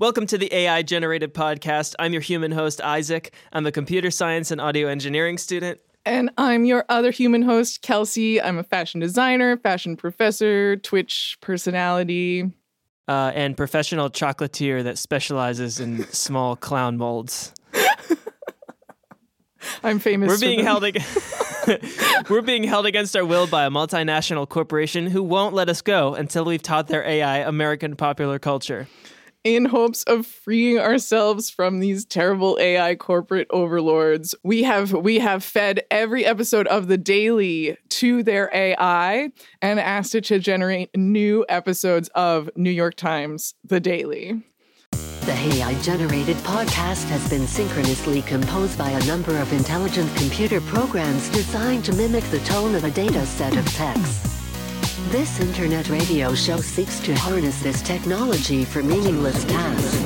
Welcome to the AI Generated Podcast. I'm your human host, Isaac. I'm a computer science and audio engineering student. And I'm your other human host, Kelsey. I'm a fashion designer, fashion professor, Twitch personality. Uh, and professional chocolatier that specializes in small clown molds. I'm famous. We're being for held ag- We're being held against our will by a multinational corporation who won't let us go until we've taught their AI American popular culture. In hopes of freeing ourselves from these terrible AI corporate overlords. We have we have fed every episode of the daily to their AI and asked it to generate new episodes of New York Times The Daily. The AI generated podcast has been synchronously composed by a number of intelligent computer programs designed to mimic the tone of a data set of text. This internet radio show seeks to harness this technology for meaningless tasks.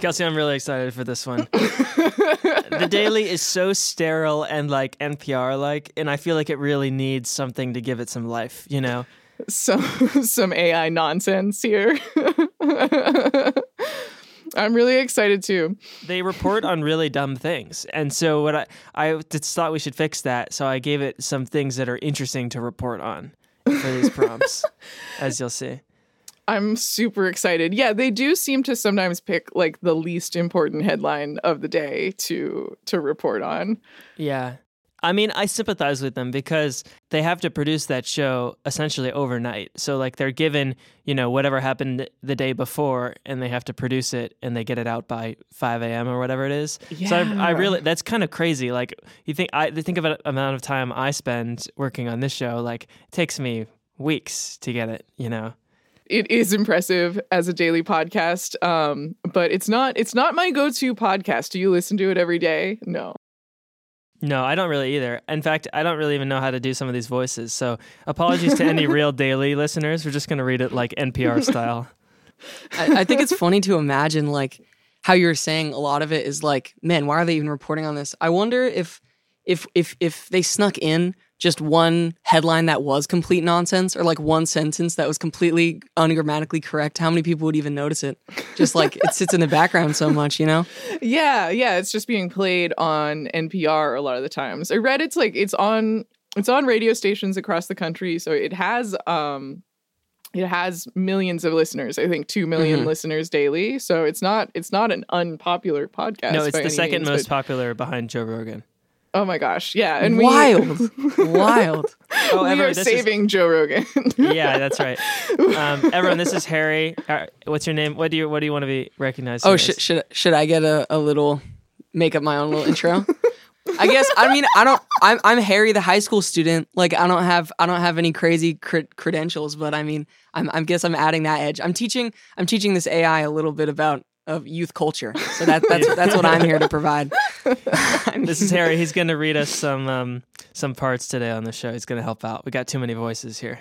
Kelsey, I'm really excited for this one. the Daily is so sterile and like NPR like, and I feel like it really needs something to give it some life, you know? Some some AI nonsense here. I'm really excited too. They report on really dumb things. And so what I I just thought we should fix that. So I gave it some things that are interesting to report on for these prompts, as you'll see. I'm super excited. Yeah, they do seem to sometimes pick like the least important headline of the day to to report on. Yeah. I mean, I sympathize with them because they have to produce that show essentially overnight. So, like, they're given, you know, whatever happened the day before and they have to produce it and they get it out by 5 a.m. or whatever it is. Yeah. So, I, I really, that's kind of crazy. Like, you think, I think of an amount of time I spend working on this show, like, it takes me weeks to get it, you know? It is impressive as a daily podcast, um, but it's not it's not my go-to podcast. Do you listen to it every day? No. No, I don't really either. In fact, I don't really even know how to do some of these voices. So, apologies to any real daily listeners. We're just going to read it like NPR style. I, I think it's funny to imagine like how you're saying a lot of it is like, man, why are they even reporting on this? I wonder if if if if they snuck in just one headline that was complete nonsense or like one sentence that was completely ungrammatically correct, how many people would even notice it? Just like it sits in the background so much, you know? Yeah, yeah, it's just being played on NPR a lot of the times. I read it's like it's on it's on radio stations across the country, so it has um it has millions of listeners. I think 2 million Mhm. listeners daily. So it's not it's not an unpopular podcast. no, it's by the any second means, most but- popular behind Joe Rogan. Oh my gosh. Yeah, and we wild. wild. Oh, we everyone, are this is- saving Joe Rogan. yeah, that's right. Um, everyone, this is Harry. Uh, what's your name? What do you What do you want to be recognized? Oh, as? should should should I get a, a little make up my own little intro? I guess I mean I don't I'm I'm Harry the high school student. Like I don't have I don't have any crazy cre- credentials, but I mean I'm I guess I'm adding that edge. I'm teaching I'm teaching this AI a little bit about of youth culture. So that that's that's what I'm here to provide. This is Harry. He's going to read us some um, some parts today on the show. He's going to help out. We got too many voices here.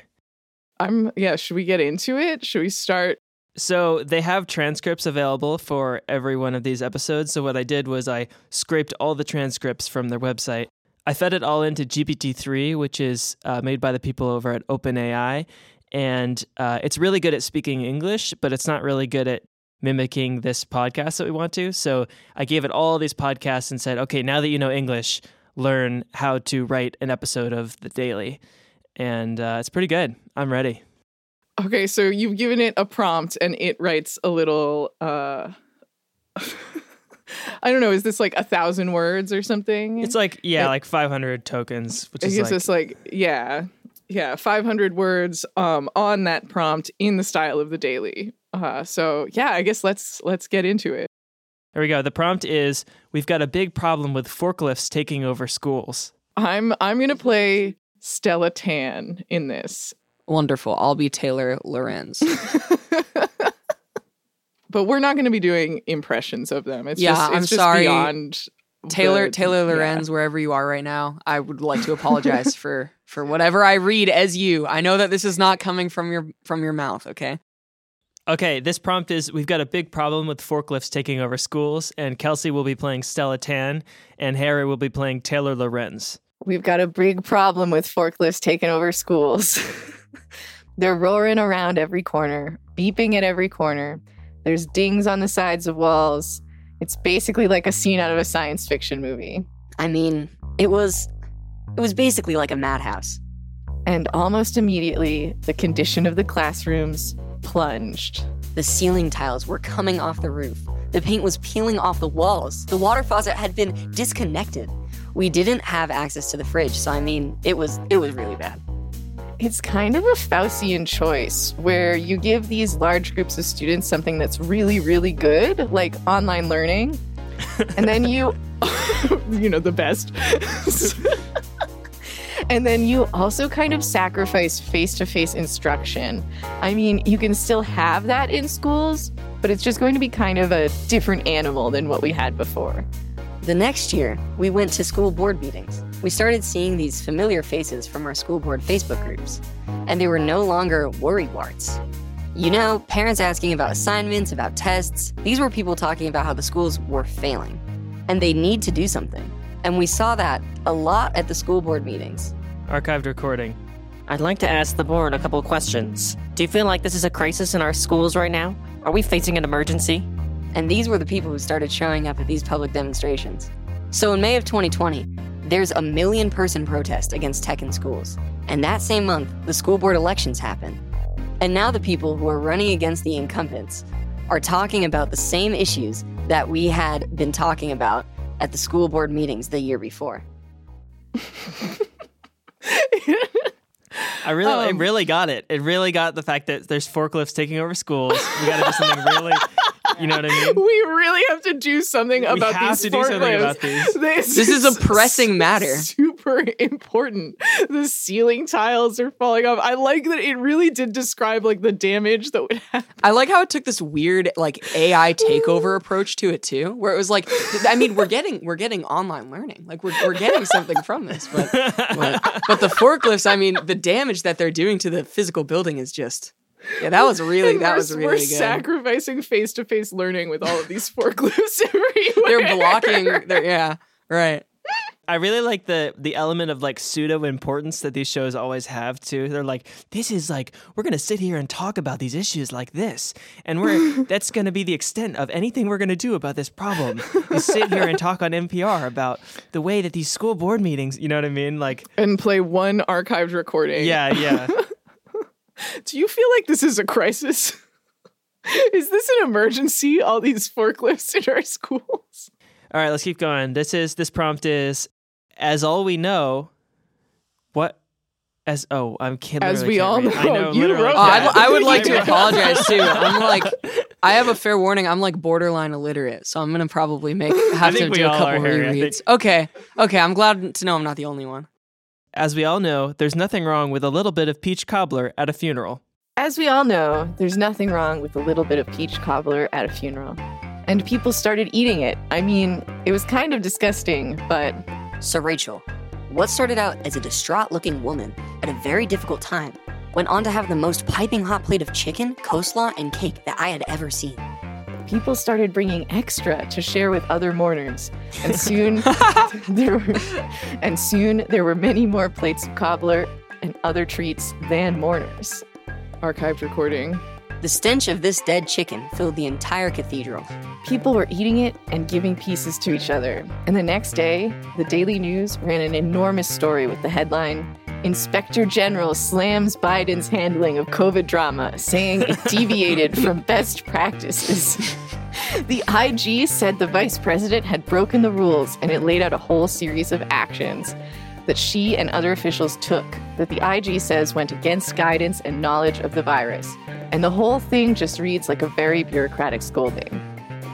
I'm yeah, should we get into it? Should we start So they have transcripts available for every one of these episodes. So what I did was I scraped all the transcripts from their website. I fed it all into GPT-3, which is uh, made by the people over at OpenAI, and uh, it's really good at speaking English, but it's not really good at mimicking this podcast that we want to. So I gave it all these podcasts and said, okay, now that you know English, learn how to write an episode of the Daily, and uh, it's pretty good. I'm ready. Okay, so you've given it a prompt and it writes a little uh I don't know, is this like a thousand words or something? It's like yeah, It- like 500 tokens, which it is like like yeah. Yeah, 500 words um on that prompt in the style of the daily. Uh so yeah, I guess let's let's get into it. There we go. The prompt is we've got a big problem with forklifts taking over schools. I'm I'm going to play Stella Tan in this. Wonderful. I'll be Taylor Lorenz. But we're not going to be doing impressions of them. It's Yeah, just it's I'm just sorry. beyond Taylor the- Taylor yeah. Lorenz, wherever you are right now, I would like to apologize for for whatever I read as you. I know that this is not coming from your from your mouth. Okay. Okay, this prompt is we've got a big problem with forklifts taking over schools, and Kelsey will be playing Stella Tan, and Harry will be playing Taylor Lorenz. We've got a big problem with forklifts taking over schools. They're roaring around every corner, beeping at every corner. There's dings on the sides of walls. It's basically like a scene out of a science fiction movie. I mean, it was it was basically like a madhouse. And almost immediately, the condition of the classrooms plunged. The ceiling tiles were coming off the roof. The paint was peeling off the walls. The water faucet had been disconnected. We didn't have access to the fridge, so I mean, it was it was really bad. It's kind of a Faustian choice where you give these large groups of students something that's really, really good, like online learning, and then you, you know, the best. and then you also kind of sacrifice face to face instruction. I mean, you can still have that in schools, but it's just going to be kind of a different animal than what we had before. The next year, we went to school board meetings. We started seeing these familiar faces from our school board Facebook groups, and they were no longer worry warts. You know, parents asking about assignments, about tests. These were people talking about how the schools were failing, and they need to do something. And we saw that a lot at the school board meetings. Archived recording. I'd like to ask the board a couple of questions. Do you feel like this is a crisis in our schools right now? Are we facing an emergency? And these were the people who started showing up at these public demonstrations. So in May of 2020, there's a million person protest against tech in schools. And that same month, the school board elections happen. And now the people who are running against the incumbents are talking about the same issues that we had been talking about at the school board meetings the year before. I really, it Um, really got it. It really got the fact that there's forklifts taking over schools. We got to do something really, you know what I mean? We really have to do something about have these to do something about forklifts. these. This, This is a pressing matter. Super important. The ceiling tiles are falling off. I like that it really did describe like the damage that would happen. I like how it took this weird like AI takeover approach to it too, where it was like, I mean, we're getting we're getting online learning, like we're we're getting something from this, but but, but the forklifts, I mean, the damage that they're doing to the physical building is just yeah, that was really And that we're, was we're good. sacrificing face to face learning with all of these forklifts everywhere. they're blocking, they're, yeah, right. I really like the the element of like pseudo importance that these shows always have too. They're like, this is like we're gonna sit here and talk about these issues like this, and we're that's gonna be the extent of anything we're gonna do about this problem. Is sit here and talk on NPR about the way that these school board meetings, you know what I mean? Like, and play one archived recording. yeah, yeah. Do you feel like this is a crisis? is this an emergency? All these forklifts in our schools. All right, let's keep going. This is this prompt is as all we know. What? As oh, I'm kidding. As we all I know. know. You literally wrote Oh, that. I'd, I would like to apologize too. I'm like, I have a fair warning. I'm like borderline illiterate, so I'm gonna probably make have to do a couple are, Harry. Rereads. Okay, okay. I'm glad to know I'm not the only one. As we all know, there's nothing wrong with a little bit of peach cobbler at a funeral. As we all know, there's nothing wrong with a little bit of peach cobbler at a funeral. And people started eating it. I mean, it was kind of disgusting, but So, Rachel, what started out as a distraught looking woman at a very difficult time went on to have the most piping hot plate of chicken, coleslaw, and cake that I had ever seen. People started bringing extra to share with other mourners. And soon there were, and soon there were many more plates of cobbler and other treats than mourners. Archived recording. The stench of this dead chicken filled the entire cathedral. People were eating it and giving pieces to each other. And the next day, the Daily News ran an enormous story with the headline Inspector General slams Biden's handling of COVID drama, saying it deviated from best practices. The IG said the vice president had broken the rules and it laid out a whole series of actions that she and other officials took that the IG says went against guidance and knowledge of the virus. And the whole thing just reads like a very bureaucratic scolding.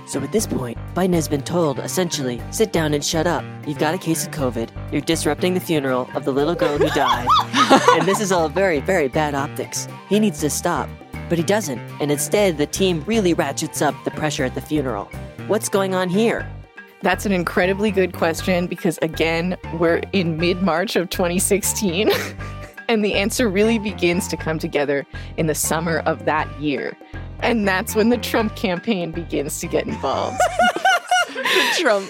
So at this point, Biden has been told, essentially, sit down and shut up. You've got a case of COVID. You're disrupting the funeral of the little girl who died. and this is all very, very bad optics. He needs to stop. But he doesn't, and instead, the team really ratchets up the pressure at the funeral. What's going on here? That's an incredibly good question because, again, we're in mid March of 2016, and the answer really begins to come together in the summer of that year. And that's when the Trump campaign begins to get involved. Trump.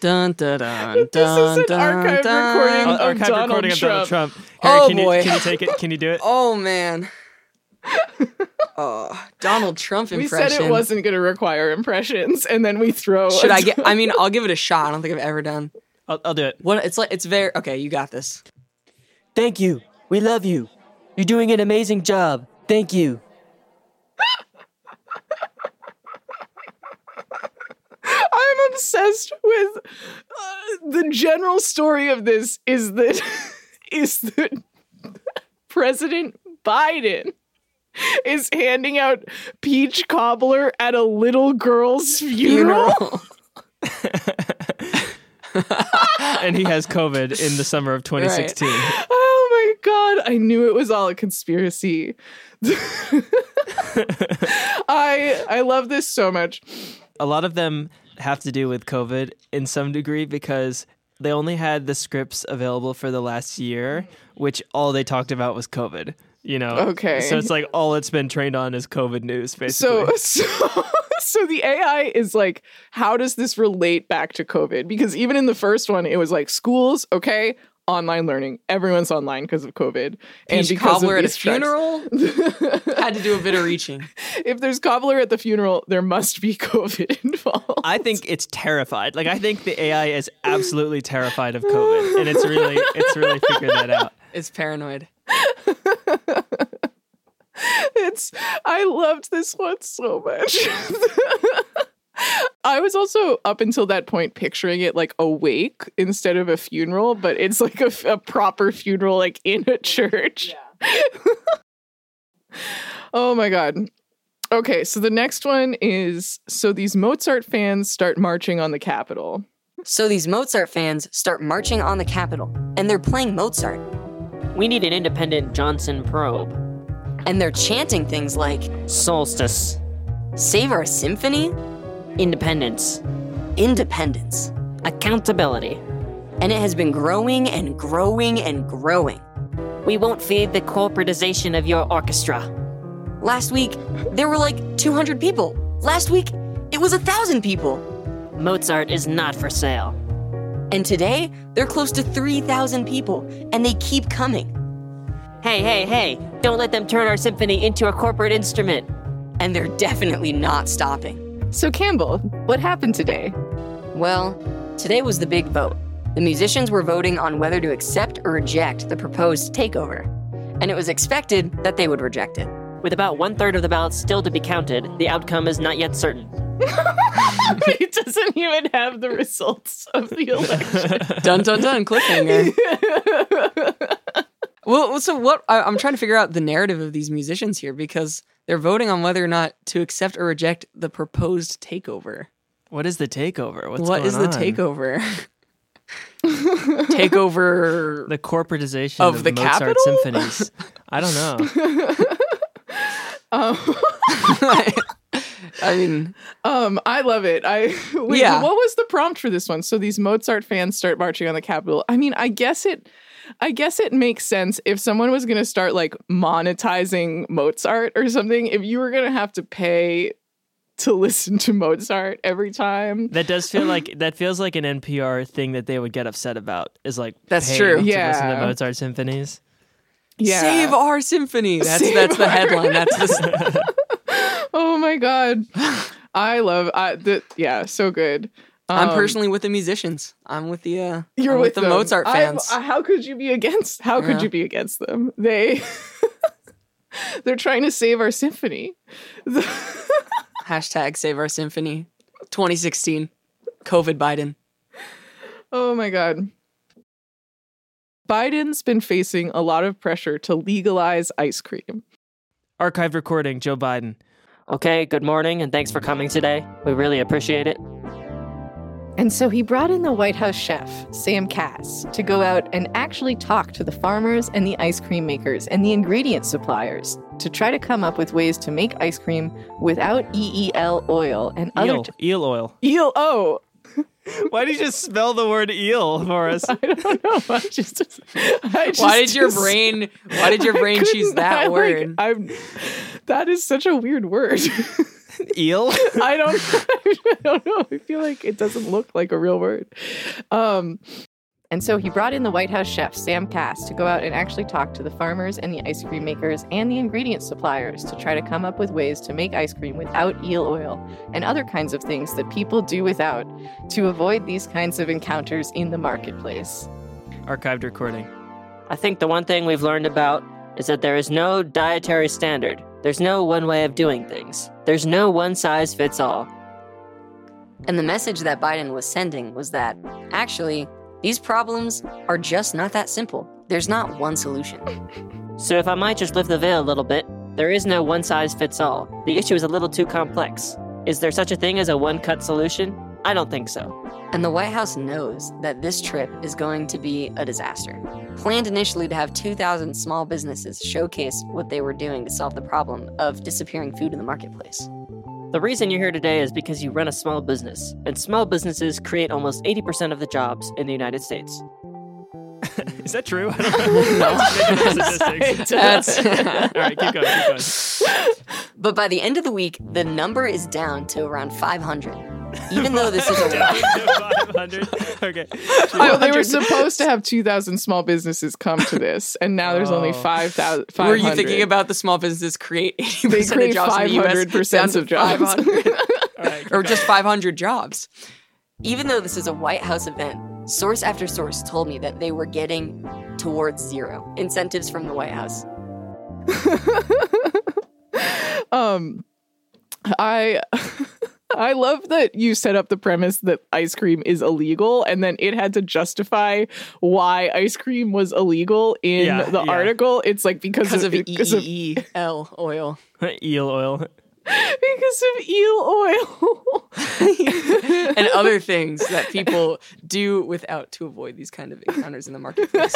Dun dun dun is dun an dun dun. recording Oh, of archive Donald recording of Donald Trump. Harry, Oh, can boy. You, can you take it? Can you do it? Oh man. Oh, Donald Trump impression. We said it wasn't going to require impressions, and then we throw. Should a I get? I mean, I'll give it a shot. I don't think I've ever done. I'll, I'll do it. What? It's like it's very okay. You got this. Thank you. We love you. You're doing an amazing job. Thank you. I'm obsessed with uh, the general story of this is that is that President Biden is handing out peach cobbler at a little girl's funeral. and he has COVID in the summer of 2016. Oh my god, I knew it was all a conspiracy. I I love this so much. A lot of them have to do with COVID in some degree because they only had the scripts available for the last year, which all they talked about was COVID. You know, Okay. So it's like all it's been trained on is COVID news, basically. So so so the AI is like, how does this relate back to COVID? Because even in the first one, it was like schools, okay, online learning. Everyone's online because of COVID. Peach because cobbler of at a strikes. funeral. Had to do a bit of reaching. if there's cobbler at the funeral, there must be COVID involved. I think it's terrified. Like I think the AI is absolutely terrified of COVID, and it's really it's really figured that out. It's paranoid. it's I loved this one so much. I was also up until that point picturing it like a wake instead of a funeral, but it's like a, a proper funeral, like in a church. oh my god. Okay, so the next one is so these Mozart fans start marching on the Capitol. So these Mozart fans start marching on the Capitol, and they're playing Mozart, We need an independent Johnson probe. and they're chanting things like Solstice. "Save our symphony," Independence. "Independence," Accountability. and it has been growing and growing and growing. We won't feed the corporatization of your orchestra. Last week, there were like 200 people. Last week, it was a thousand people. Mozart is not for sale. And today, they're close to 3,000 people, and they keep coming. Hey, hey, hey, don't let them turn our symphony into a corporate instrument. And they're definitely not stopping. So Campbell, what happened today? Well, today was the big vote. The musicians were voting on whether to accept or reject the proposed takeover. And it was expected that they would reject it. With about one third of the ballots still to be counted, the outcome is not yet certain. it doesn't even have the results of the election. Dun dun dun. Cliffhanger. well, so what? I, I'm trying to figure out the narrative of these musicians here because they're voting on whether or not to accept or reject the proposed takeover. What is the takeover? What's What going is the takeover? takeover. The corporatization Of of, the Mozart capital? symphonies. I don't know. um, I mean, Um, I love it. I wait, Yeah. what was the prompt for this one? So these Mozart fans start marching on the Capitol. I mean, I guess it I guess it makes sense if someone was going to start like monetizing Mozart or something, if you were going to have to pay to listen to Mozart every time. That does feel like that feels like an NPR thing that they would get upset about. Is like That's true. to listen Yeah. to Mozart symphonies. Yeah. save our symphony. That's Save that's the our- headline. That's the, Oh my god. I love I the yeah, so good. I'm Um, personally with the musicians. I'm with the uh, You're I'm with, the them. Mozart I'm- fans. uh, how could you be against? How could Yeah. you be against them? They they're trying to save our symphony. Hashtag Save Our Symphony 2016. COVID Biden. oh my god. Biden's been facing a lot of pressure to legalize ice cream. Archived recording, Joe Biden. Okay, good morning and thanks for coming today. We really appreciate it. And so he brought in the White House chef, Sam Kass, to go out and actually talk to the farmers and the ice cream makers and the ingredient suppliers to try to come up with ways to make ice cream without EEL oil and other. Eel, eel oil. Eel oh Why did you just spell the word eel for us? I don't know. I just, I just Why did your brain why did your brain choose that I, like, word? I'm, that is such a weird word. eel? I don't I don't know. I feel like it doesn't look like a real word. Um And so he brought in the White House chef, Sam Kass, to go out and actually talk to the farmers and the ice cream makers and the ingredient suppliers to try to come up with ways to make ice cream without eel oil and other kinds of things that people do without to avoid these kinds of encounters in the marketplace. Archived recording. I think the one thing we've learned about is that there is no dietary standard. There's no one way of doing things. There's no one size fits all. And the message that Biden was sending was that, actually, these problems are just not that simple. There's not one solution. So if I might just lift the veil a little bit, there is no one size fits all. The issue is a little too complex. Is there such a thing as a one cut solution? I don't think so. And the White House knows that this trip is going to be a disaster. Planned initially to have 2,000 small businesses showcase what they were doing to solve the problem of disappearing food in the marketplace. The reason you're here today is because you run a small business, and small businesses create almost 80% of the jobs in the United States. Is that true? I don't know. no. That's All right, keep going, keep going. But by the end of the week, the number is down to around 500. Even though this is a Down to 500. Okay. Well, they were supposed to have 2,000 small businesses come to this, and now there's only Oh. 5,000. Were you thinking about the small businesses create 80% They of create jobs in the US 500% of jobs. 500? All right, keep or just 500 jobs? Even though this is a White House event, source after source told me that they were getting towards zero incentives from the White House. um, I. I love that you set up the premise that ice cream is illegal and then it had to justify why ice cream was illegal in Yeah, the yeah. article. It's like because, Because of E of, because of EEL oil. eel oil. because of eel oil. and other things that people do without to avoid these kind of encounters in the marketplace.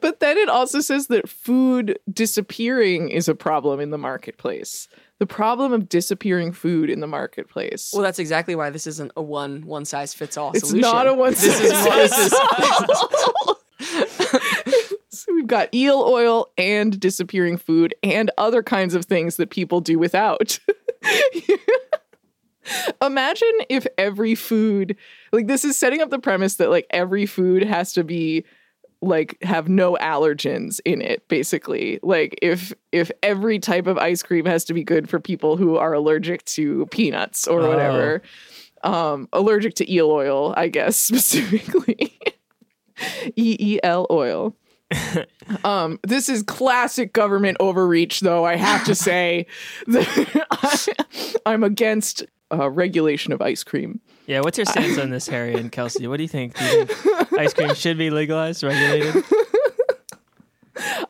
But then it also says that food disappearing is a problem in the marketplace. The problem of disappearing food in the marketplace. Well, that's exactly why this isn't a one one size fits all it's solution. not a one This size this is So we've got eel oil and disappearing food and other kinds of things that people do without. Imagine if every food, like this is setting up the premise that like every food has to be like have no allergens in it basically. Like if if every type of ice cream has to be good for people who are allergic to peanuts or Oh. whatever um allergic to eel oil i guess specifically. Eel oil. Um this is classic government overreach though i have to say. I, i'm against uh, regulation of ice cream Yeah, what's your stance on this, Harry and Kelsey? What do you think? Do you think ice cream should be legalized, regulated?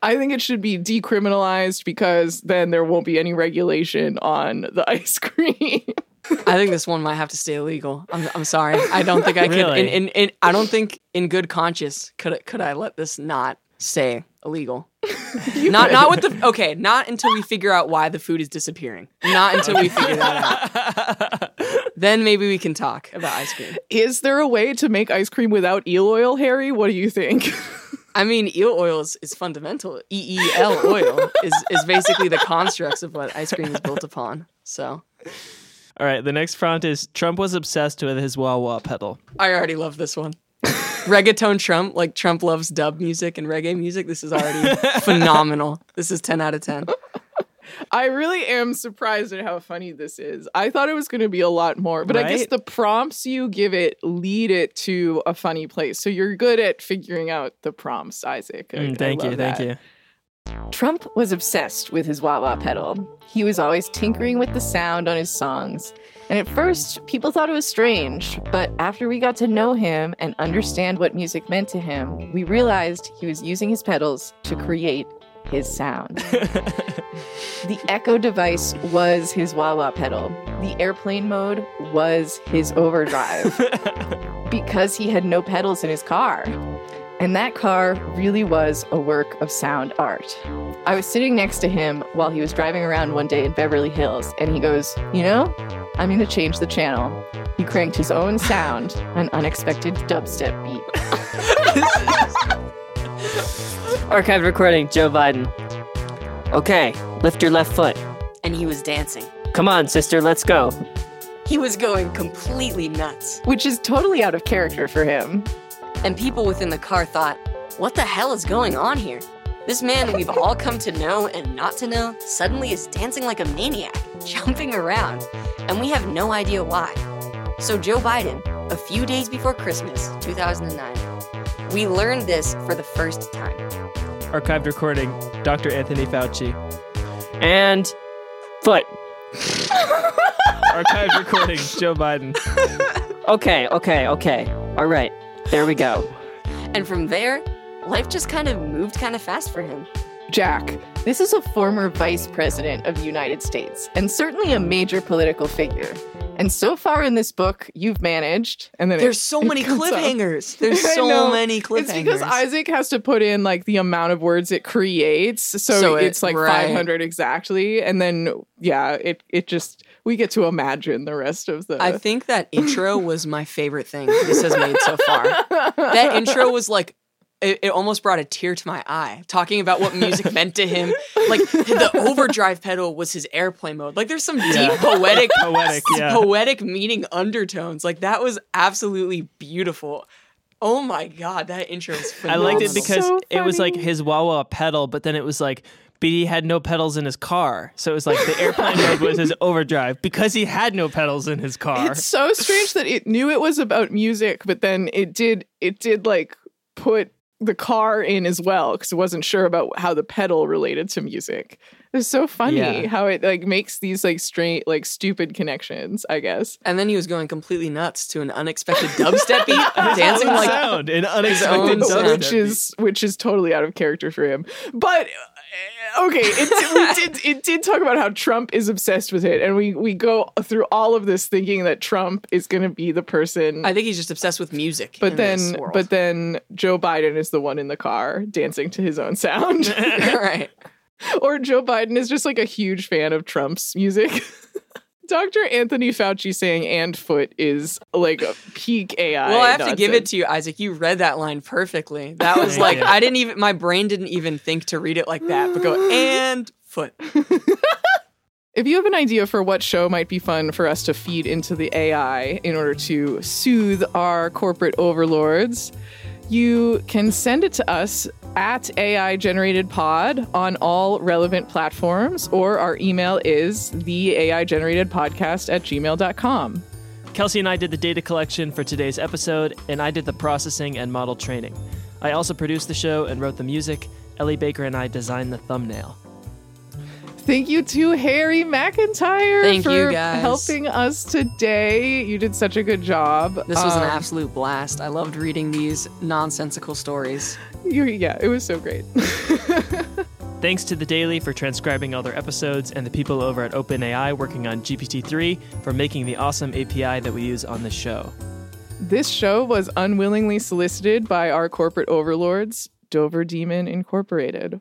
I think it should be decriminalized because then there won't be any regulation on the ice cream. I think this one might have to stay illegal. I'm, I'm sorry. I don't think I could. In, Really? in, in, I don't think in good conscience could I- could I let this not stay illegal. not not with the okay. Not until we figure out why the food is disappearing. Not until we figure that out. then maybe we can talk about ice cream. Is there a way to make ice cream without eel oil, Harry? What do you think? I mean, eel oil is, is fundamental. E E L oil is is basically the constructs of what ice cream is built upon. So All right, the next prompt is Trump was obsessed with his wah wah pedal. I already love this one. Reggaeton Trump, like Trump loves dub music and reggae music. This is already phenomenal. This is 10 out of 10. I really am surprised at how funny this is. I thought it was going to be a lot more, but I guess the prompts you give it lead it to a funny place. So you're good at figuring out the prompts, Isaac. I- Mm, I thank you, love thank you. Trump was obsessed with his wah wah pedal. He was always tinkering with the sound on his songs. And at first, people thought it was strange, but after we got to know him and understand what music meant to him, we realized he was using his pedals to create his sound. the Echo device was his wah wah pedal. The airplane mode was his overdrive because he had no pedals in his car. And that car really was a work of sound art. I was sitting next to him while he was driving around one day in Beverly Hills, and he goes, You know, I'm going to change the channel. He cranked his own sound, an unexpected dubstep beat. Archived recording, Joe Biden. Okay, lift your left foot. And he was dancing. Come on, sister, let's go. He was going completely nuts. which is totally out of character for him. And people within the car thought, what the hell is going on here? This man we've all come to know and not to know suddenly is dancing like a maniac, jumping around, and we have no idea why. So, Joe Biden, a few days before Christmas, 2009, we learned this for the first time. Archived recording, Dr. Anthony Fauci. And foot. Archived recording, Joe Biden. Okay, okay, okay. All right. There we go. And from there, life just kind of moved kind of fast for him. Jack, This is a former vice president of the United States and certainly a major political figure. And so far in this book, you've managed. and then it- There's so it many comes up. cliffhangers. There's so many cliffhangers. It's because Isaac has to put in like the amount of words it creates, so, So it- it's like right. 500 exactly, and then yeah, it it just we get to imagine the rest of the. I think that intro was my favorite thing this has made so far. That intro was like it, it almost brought a tear to my eye talking about what music meant to him. Like the overdrive pedal was his airplane mode. Like there's some deep poetic Poetic, yeah. poetic meaning undertones. Like that was absolutely beautiful. Oh my god, that intro is I liked it because So it was like his wah wah pedal, but then it was like, but he had no pedals in his car. So it was like the airplane mode was his overdrive because he had no pedals in his car. it's so strange that it knew it was about music, but then it did it did like put the car in as well because it wasn't sure about how the pedal related to music. It's so funny Yeah. how it like makes these like straight like stupid connections. I guess. and then he was going completely nuts to an unexpected dubstep beat, dancing like sound, an unexpected sound. sound. which is which is totally out of character for him. But okay, it, we did it did talk about how Trump is obsessed with it, and we we go through all of this thinking that Trump is going to be the person. I think he's just obsessed with music. but then but then Joe Biden is the one in the car dancing to his own sound. right. or Joe Biden is just like a huge fan of Trump's music. Dr. Anthony Fauci saying and foot is like a peak AI. Well, I have to give it to you, Isaac. You read that line perfectly. That was like you. I didn't even my brain didn't even think to read it like that, but go and foot. If you have an idea for what show might be fun for us to feed into the AI in order to soothe our corporate overlords, you can send it to us at AI Generated Pod on all relevant platforms, or our email is the AI Generated Podcast at gmail.com. Kelsey and I did the data collection for today's episode, and I did the processing and model training. I also produced the show and wrote the music. Ellie Baker and I designed the thumbnail. Thank you to Harry McIntyre Thank for you, guys. helping us today. You did such a good job. This was an Um, absolute blast. I loved reading these nonsensical stories. you- yeah, it was so great. Thanks to The Daily for transcribing all their episodes and the people over at OpenAI working on GPT-3 for making the awesome API that we use on the show. This show was unwillingly solicited by our corporate overlords, Dover Demon Incorporated.